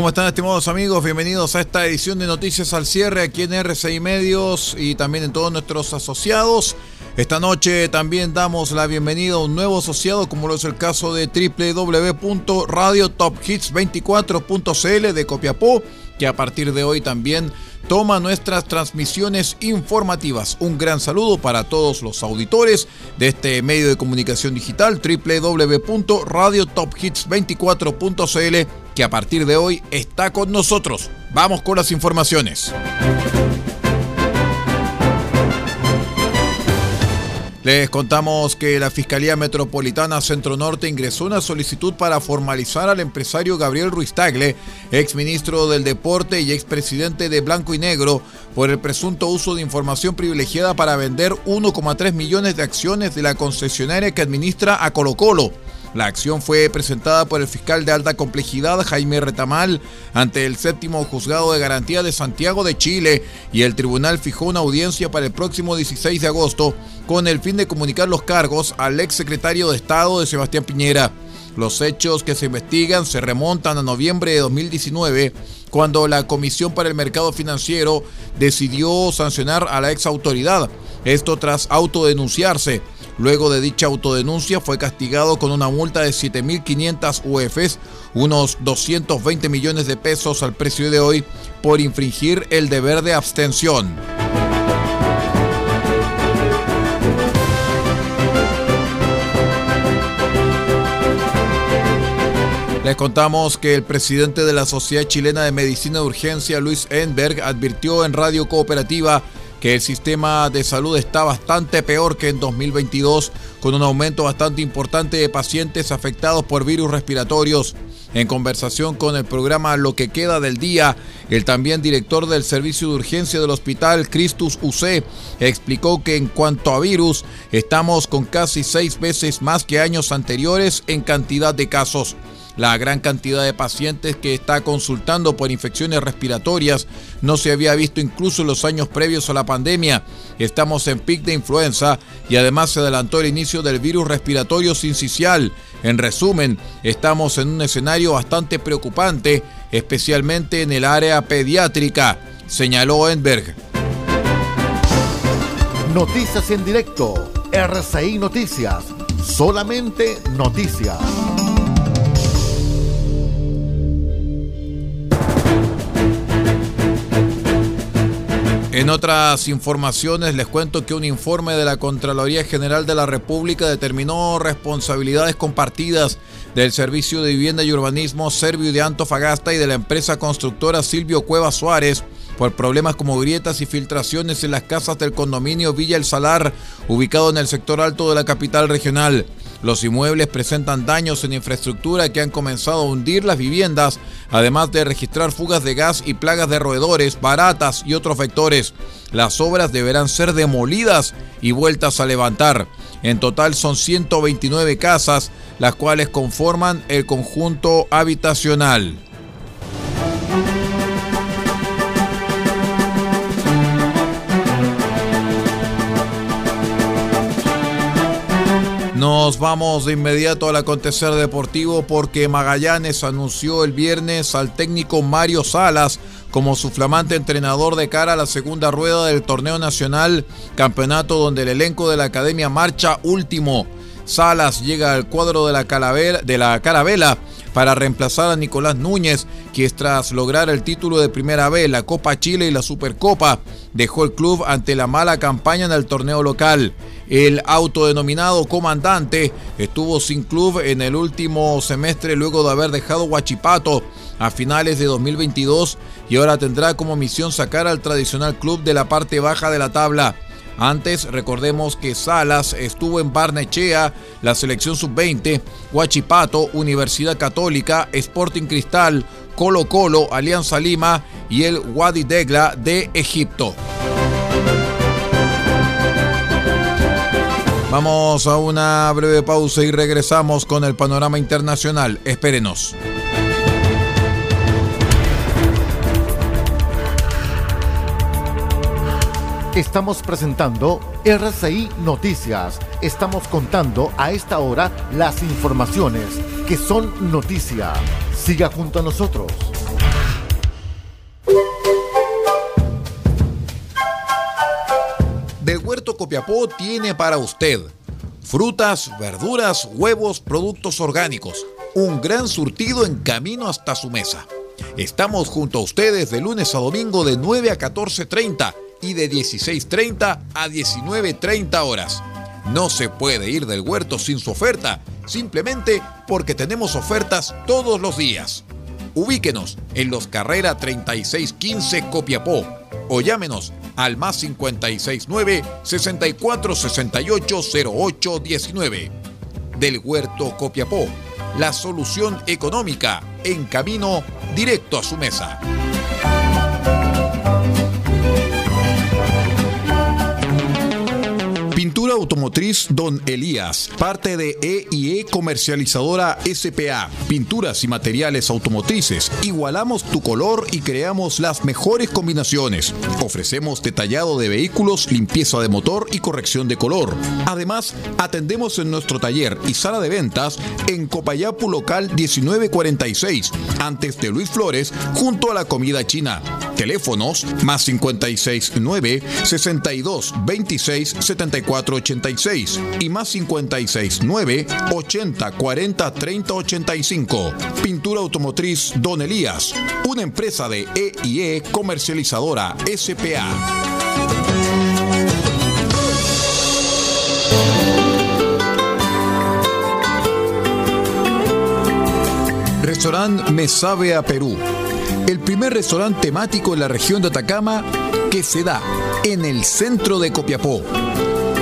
¿Cómo están estimados amigos? Bienvenidos a esta edición de Noticias al Cierre aquí en RCI Medios y también en todos nuestros asociados. Esta noche también damos la bienvenida a un nuevo asociado como lo es el caso de www.radiotophits24.cl de Copiapó que a partir de hoy también toma nuestras transmisiones informativas. Un gran saludo para todos los auditores de este medio de comunicación digital www.radiotophits24.cl que a partir de hoy está con nosotros. Vamos con las informaciones. Les contamos que la Fiscalía Metropolitana Centro Norte ingresó una solicitud para formalizar al empresario Gabriel Ruiz Tagle, exministro del Deporte y expresidente de Blanco y Negro, por el presunto uso de información privilegiada para vender 1,3 millones de acciones de la concesionaria que administra a Colo Colo. La acción fue presentada por el fiscal de alta complejidad Jaime Retamal ante el séptimo juzgado de garantía de Santiago de Chile y el tribunal fijó una audiencia para el próximo 16 de agosto con el fin de comunicar los cargos al ex secretario de Estado de Sebastián Piñera. Los hechos que se investigan se remontan a noviembre de 2019, cuando la Comisión para el Mercado Financiero decidió sancionar a la ex autoridad. Esto tras autodenunciarse. Luego de dicha autodenuncia fue castigado con una multa de 7.500 UFs, unos 220 millones de pesos al precio de hoy, por infringir el deber de abstención. Les contamos que el presidente de la Sociedad Chilena de Medicina de Urgencia, Luis Enberg, advirtió en Radio Cooperativa que el sistema de salud está bastante peor que en 2022, con un aumento bastante importante de pacientes afectados por virus respiratorios. En conversación con el programa Lo que queda del día, el también director del servicio de urgencia del hospital, Christus UC, explicó que en cuanto a virus, estamos con casi seis veces más que años anteriores en cantidad de casos. La gran cantidad de pacientes que está consultando por infecciones respiratorias no se había visto incluso en los años previos a la pandemia. Estamos en pic de influenza y además se adelantó el inicio del virus respiratorio sincicial. En resumen, estamos en un escenario bastante preocupante, especialmente en el área pediátrica, señaló Enberg. Noticias en directo, RCI Noticias, solamente noticias. En otras informaciones les cuento que un informe de la Contraloría General de la República determinó responsabilidades compartidas del Servicio de Vivienda y Urbanismo Servio de Antofagasta y de la empresa constructora Silvio Cueva Suárez por problemas como grietas y filtraciones en las casas del condominio Villa El Salar, ubicado en el sector alto de la capital regional. Los inmuebles presentan daños en infraestructura que han comenzado a hundir las viviendas, además de registrar fugas de gas y plagas de roedores, baratas y otros vectores. Las obras deberán ser demolidas y vueltas a levantar. En total son 129 casas, las cuales conforman el conjunto habitacional. Nos vamos de inmediato al acontecer deportivo porque Magallanes anunció el viernes al técnico Mario Salas como su flamante entrenador de cara a la segunda rueda del torneo nacional, campeonato donde el elenco de la academia marcha último. Salas llega al cuadro de la, de la Carabela para reemplazar a Nicolás Núñez, que tras lograr el título de Primera B, la Copa Chile y la Supercopa, dejó el club ante la mala campaña en el torneo local. El autodenominado comandante estuvo sin club en el último semestre luego de haber dejado Huachipato a finales de 2022 y ahora tendrá como misión sacar al tradicional club de la parte baja de la tabla. Antes, recordemos que Salas estuvo en Barnechea, la selección sub-20, Huachipato, Universidad Católica, Sporting Cristal, Colo Colo, Alianza Lima y el Wadi Degla de Egipto. Vamos a una breve pausa y regresamos con el panorama internacional. Espérenos. Estamos presentando RCI Noticias. Estamos contando a esta hora las informaciones que son noticia. Siga junto a nosotros. Copiapó tiene para usted frutas, verduras, huevos, productos orgánicos. Un gran surtido en camino hasta su mesa. Estamos junto a ustedes de lunes a domingo de 9 a 14.30 y de 16.30 a 19.30 horas. No se puede ir del huerto sin su oferta, simplemente porque tenemos ofertas todos los días. Ubíquenos en los Carrera 3615 Copiapó o llámenos al más 569 6468 0819. Del Huerto Copiapó, la solución económica en camino directo a su mesa. Automotriz Don Elías, parte de EIE Comercializadora SPA. Pinturas y materiales automotrices. Igualamos tu color y creamos las mejores combinaciones. Ofrecemos detallado de vehículos, limpieza de motor y corrección de color. Además, atendemos en nuestro taller y sala de ventas en Copayapu Local 1946, antes de Luis Flores, junto a la comida china. Teléfonos más 569 62 26 74 86 y más 56 9 80 40 30 85. Pintura automotriz Don Elías, una empresa de EIE comercializadora SPA. Restaurante Me Sabe a Perú. El primer restaurante temático en la región de Atacama que se da en el centro de Copiapó.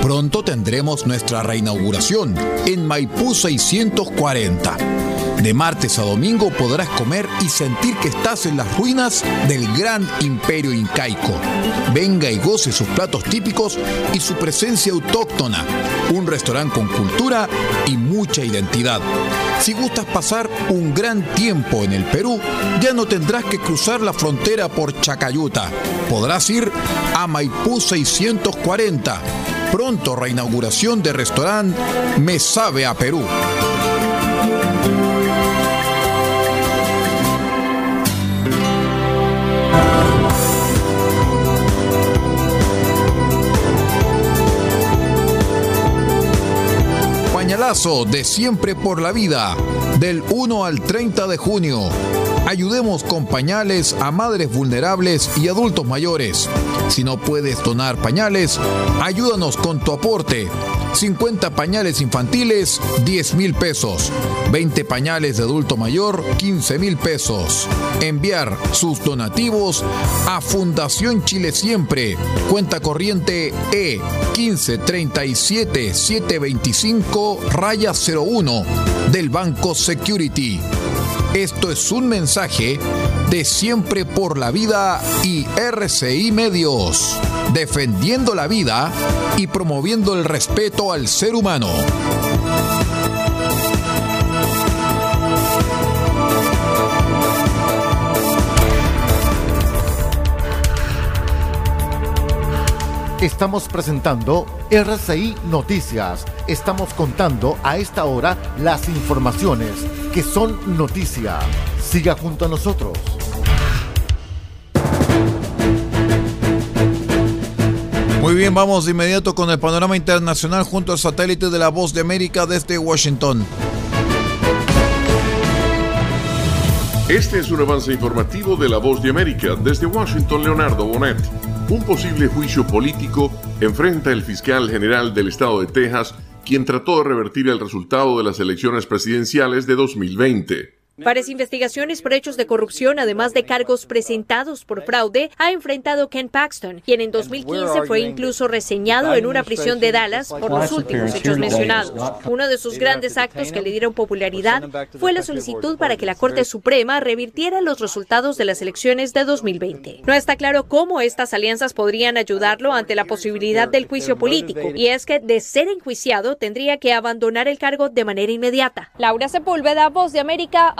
Pronto tendremos nuestra reinauguración en Maipú 640. De martes a domingo podrás comer y sentir que estás en las ruinas del gran imperio incaico. Venga y goce sus platos típicos y su presencia autóctona. Un restaurante con cultura y mucha identidad. Si gustas pasar un gran tiempo en el Perú, ya no tendrás que cruzar la frontera por Chacayuta. Podrás ir a Maipú 640. Pronto reinauguración de restaurante Me Sabe a Perú. De Siempre por la Vida, del 1 al 30 de junio. Ayudemos con pañales a madres vulnerables y adultos mayores. Si no puedes donar pañales, ayúdanos con tu aporte. 50 pañales infantiles, 10 mil pesos. 20 pañales de adulto mayor, 15 mil pesos. Enviar sus donativos a Fundación Chile Siempre. Cuenta corriente E 1537 725 raya 01 del Banco Security. Esto es un mensaje de Siempre por la Vida y RCI Medios, defendiendo la vida y promoviendo el respeto al ser humano. Estamos presentando RCI Noticias. Estamos contando a esta hora las informaciones que son noticia. Siga junto a nosotros. Muy bien, vamos de inmediato con el panorama internacional junto al satélite de la Voz de América desde Washington. Este es un avance informativo de la Voz de América desde Washington, Leonardo Bonet. Un posible juicio político enfrenta el fiscal general del estado de Texas, quien trató de revertir el resultado de las elecciones presidenciales de 2020. Varias investigaciones por hechos de corrupción, además de cargos presentados por fraude, ha enfrentado Ken Paxton, quien en 2015 fue incluso reseñado en una prisión de Dallas por los últimos hechos mencionados. Uno de sus grandes actos que le dieron popularidad fue la solicitud para que la Corte Suprema revirtiera los resultados de las elecciones de 2020. No está claro cómo estas alianzas podrían ayudarlo ante la posibilidad del juicio político, y es que de ser enjuiciado tendría que abandonar el cargo de manera inmediata. Laura Sepúlveda, Voz de América,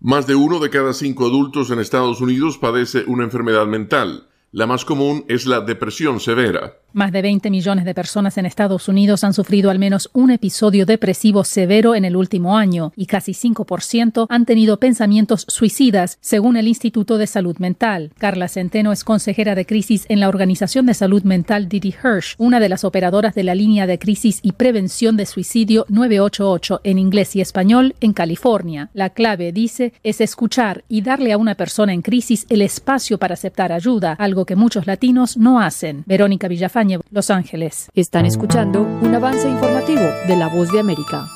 Más de uno de cada cinco adultos en Estados Unidos padece una enfermedad mental. La más común es la depresión severa. Más de 20 millones de personas en Estados Unidos han sufrido al menos un episodio depresivo severo en el último año y casi 5% han tenido pensamientos suicidas, según el Instituto de Salud Mental. Carla Centeno es consejera de crisis en la Organización de Salud Mental Didi Hirsch, una de las operadoras de la línea de crisis y prevención de suicidio 988 en inglés y español en California. La clave, dice, es escuchar y darle a una persona en crisis el espacio para aceptar ayuda, algo que muchos latinos no hacen. Verónica Villafán los Ángeles. Están escuchando un avance informativo de La Voz de América.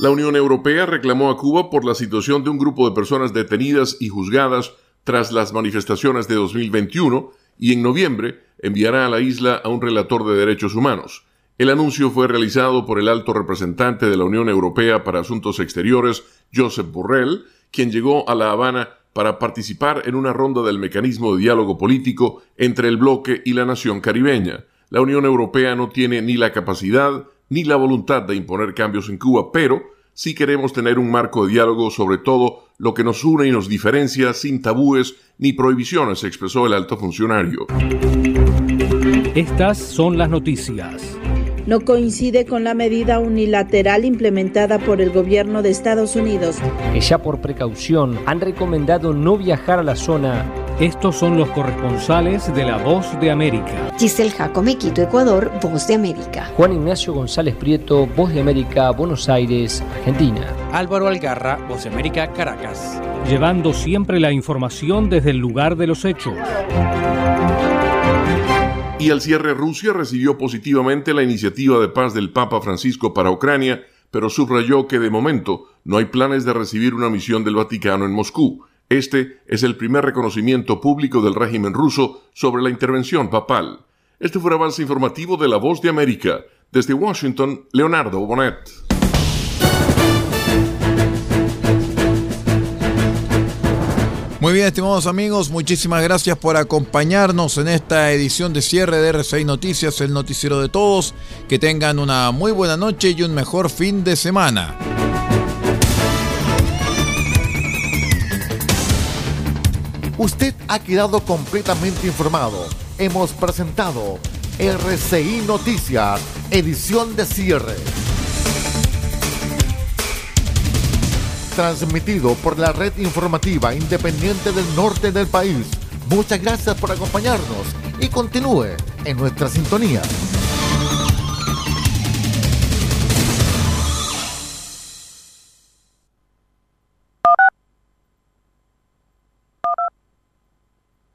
La Unión Europea reclamó a Cuba por la situación de un grupo de personas detenidas y juzgadas tras las manifestaciones de 2021 y en noviembre enviará a la isla a un relator de derechos humanos. El anuncio fue realizado por el alto representante de la Unión Europea para Asuntos Exteriores, Josep Borrell, quien llegó a La Habana para participar en una ronda del mecanismo de diálogo político entre el bloque y la nación caribeña. La Unión Europea no tiene ni la capacidad ni la voluntad de imponer cambios en Cuba, pero sí queremos tener un marco de diálogo sobre todo lo que nos une y nos diferencia sin tabúes ni prohibiciones, expresó el alto funcionario. Estas son las noticias no coincide con la medida unilateral implementada por el gobierno de Estados Unidos. Que ya por precaución han recomendado no viajar a la zona. Estos son los corresponsales de La Voz de América. Giselle Jacome, Quito, Ecuador, Voz de América. Juan Ignacio González Prieto, Voz de América, Buenos Aires, Argentina. Álvaro Algarra, Voz de América, Caracas. Llevando siempre la información desde el lugar de los hechos. Y al cierre Rusia recibió positivamente la iniciativa de paz del Papa Francisco para Ucrania, pero subrayó que de momento no hay planes de recibir una misión del Vaticano en Moscú. Este es el primer reconocimiento público del régimen ruso sobre la intervención papal. Este fue el avance informativo de La Voz de América. Desde Washington, Leonardo Bonet. Muy bien, estimados amigos, muchísimas gracias por acompañarnos en esta edición de cierre de RCI Noticias, el noticiero de todos. Que tengan una muy buena noche y un mejor fin de semana. Usted ha quedado completamente informado. Hemos presentado RCI Noticias, edición de cierre. Transmitido por la red informativa independiente del norte del país. Muchas gracias por acompañarnos y continúe en nuestra sintonía.